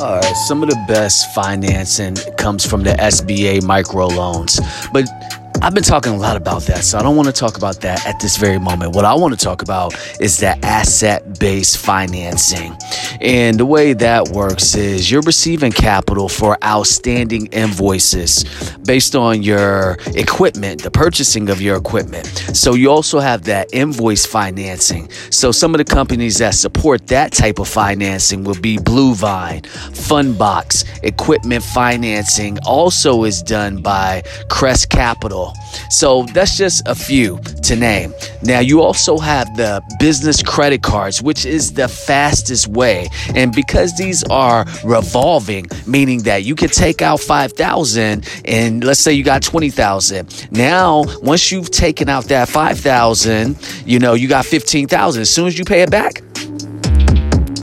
All right, some of the best financing comes from the SBA microloans, but I've been talking a lot about that, so I don't want to talk about that at this very moment. What I want to talk about is that asset based financing. And the way that works is you're receiving capital for outstanding invoices based on your equipment, the purchasing of your equipment. So you also have that invoice financing. So some of the companies that support that type of financing will be Bluevine, Fundbox, equipment financing also is done by Crest Capital. So that's just a few to name. Now, you also have the business credit cards, which is the fastest way. And because these are revolving, meaning that you can take out 5,000 and let's say you got 20,000. Now, once you've taken out that 5,000, you know, you got 15,000. As soon as you pay it back,